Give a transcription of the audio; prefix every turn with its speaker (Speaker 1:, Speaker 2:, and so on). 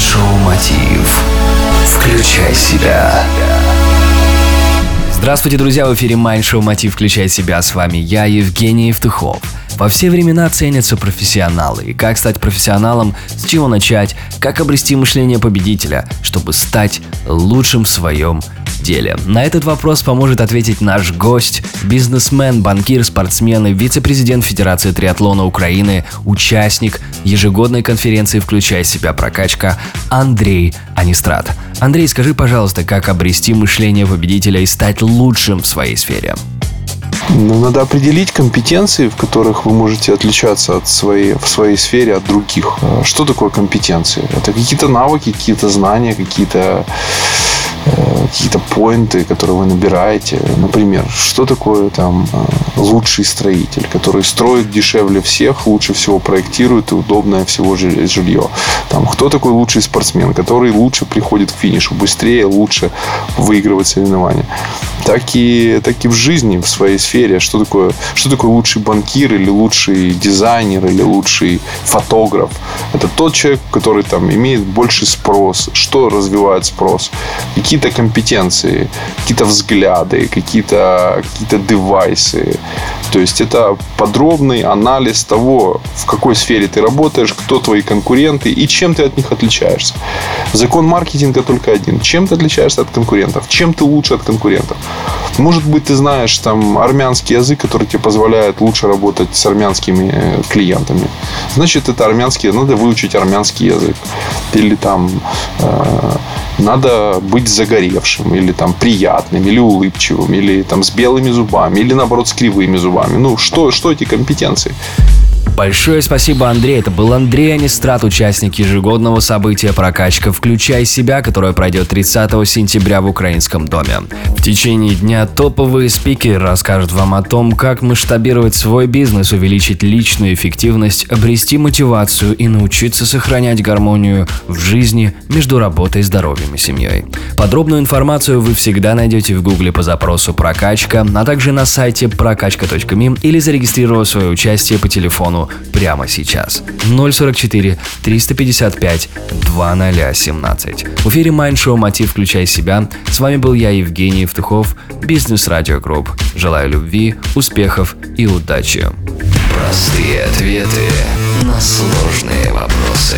Speaker 1: Mind Show Мотив. Включай себя.
Speaker 2: Здравствуйте, друзья! В эфире Mind Show Мотив «Включай себя». С вами я, Евгений Евтухов. Во все времена ценятся профессионалы. И как стать профессионалом, с чего начать, как обрести мышление победителя, чтобы стать лучшим в своем деле? На этот вопрос поможет ответить наш гость, бизнесмен, банкир, спортсмен и вице-президент Федерации триатлона Украины, участник ежегодной конференции «Включай себя. Прокачка» Андрей Анистрат. Андрей, скажи, пожалуйста, как обрести мышление победителя и стать лучшим в своей сфере?
Speaker 3: Ну, надо определить компетенции, в которых вы можете отличаться от своей, в своей сфере от других. Э, что такое компетенции? Это какие-то навыки, какие-то знания, какие-то какие-то поинты, которые вы набираете. Например, что такое там э, лучший строитель, который строит дешевле всех, лучше всего проектирует и удобное всего жилье. Там, кто такой лучший спортсмен, который лучше приходит к финишу, быстрее, лучше выигрывает соревнования. Так и, так и в жизни, в своей сфере. Что такое, что такое лучший банкир или лучший дизайнер или лучший фотограф? Это тот человек, который там имеет больше спрос. Что развивает спрос? Какие какие-то компетенции, какие-то взгляды, какие-то какие девайсы. То есть это подробный анализ того, в какой сфере ты работаешь, кто твои конкуренты и чем ты от них отличаешься. Закон маркетинга только один. Чем ты отличаешься от конкурентов? Чем ты лучше от конкурентов? Может быть, ты знаешь там армянский язык, который тебе позволяет лучше работать с армянскими э, клиентами. Значит, это армянский, надо выучить армянский язык. Или там э, надо быть загоревшим, или там приятным, или улыбчивым, или там с белыми зубами, или наоборот с кривыми зубами. Ну, что, что эти компетенции?
Speaker 2: Большое спасибо, Андрей. Это был Андрей Анистрат, участник ежегодного события «Прокачка. Включай себя», которое пройдет 30 сентября в Украинском доме. В течение дня топовые спикеры расскажут вам о том, как масштабировать свой бизнес, увеличить личную эффективность, обрести мотивацию и научиться сохранять гармонию в жизни между работой, здоровьем и семьей. Подробную информацию вы всегда найдете в гугле по запросу «Прокачка», а также на сайте прокачка.ми или зарегистрировав свое участие по телефону прямо сейчас. 044 355 2017. В эфире Mind Show «Мотив. Включай себя». С вами был я, Евгений Евтухов, Бизнес Радио Групп. Желаю любви, успехов и удачи.
Speaker 1: Простые ответы на сложные вопросы.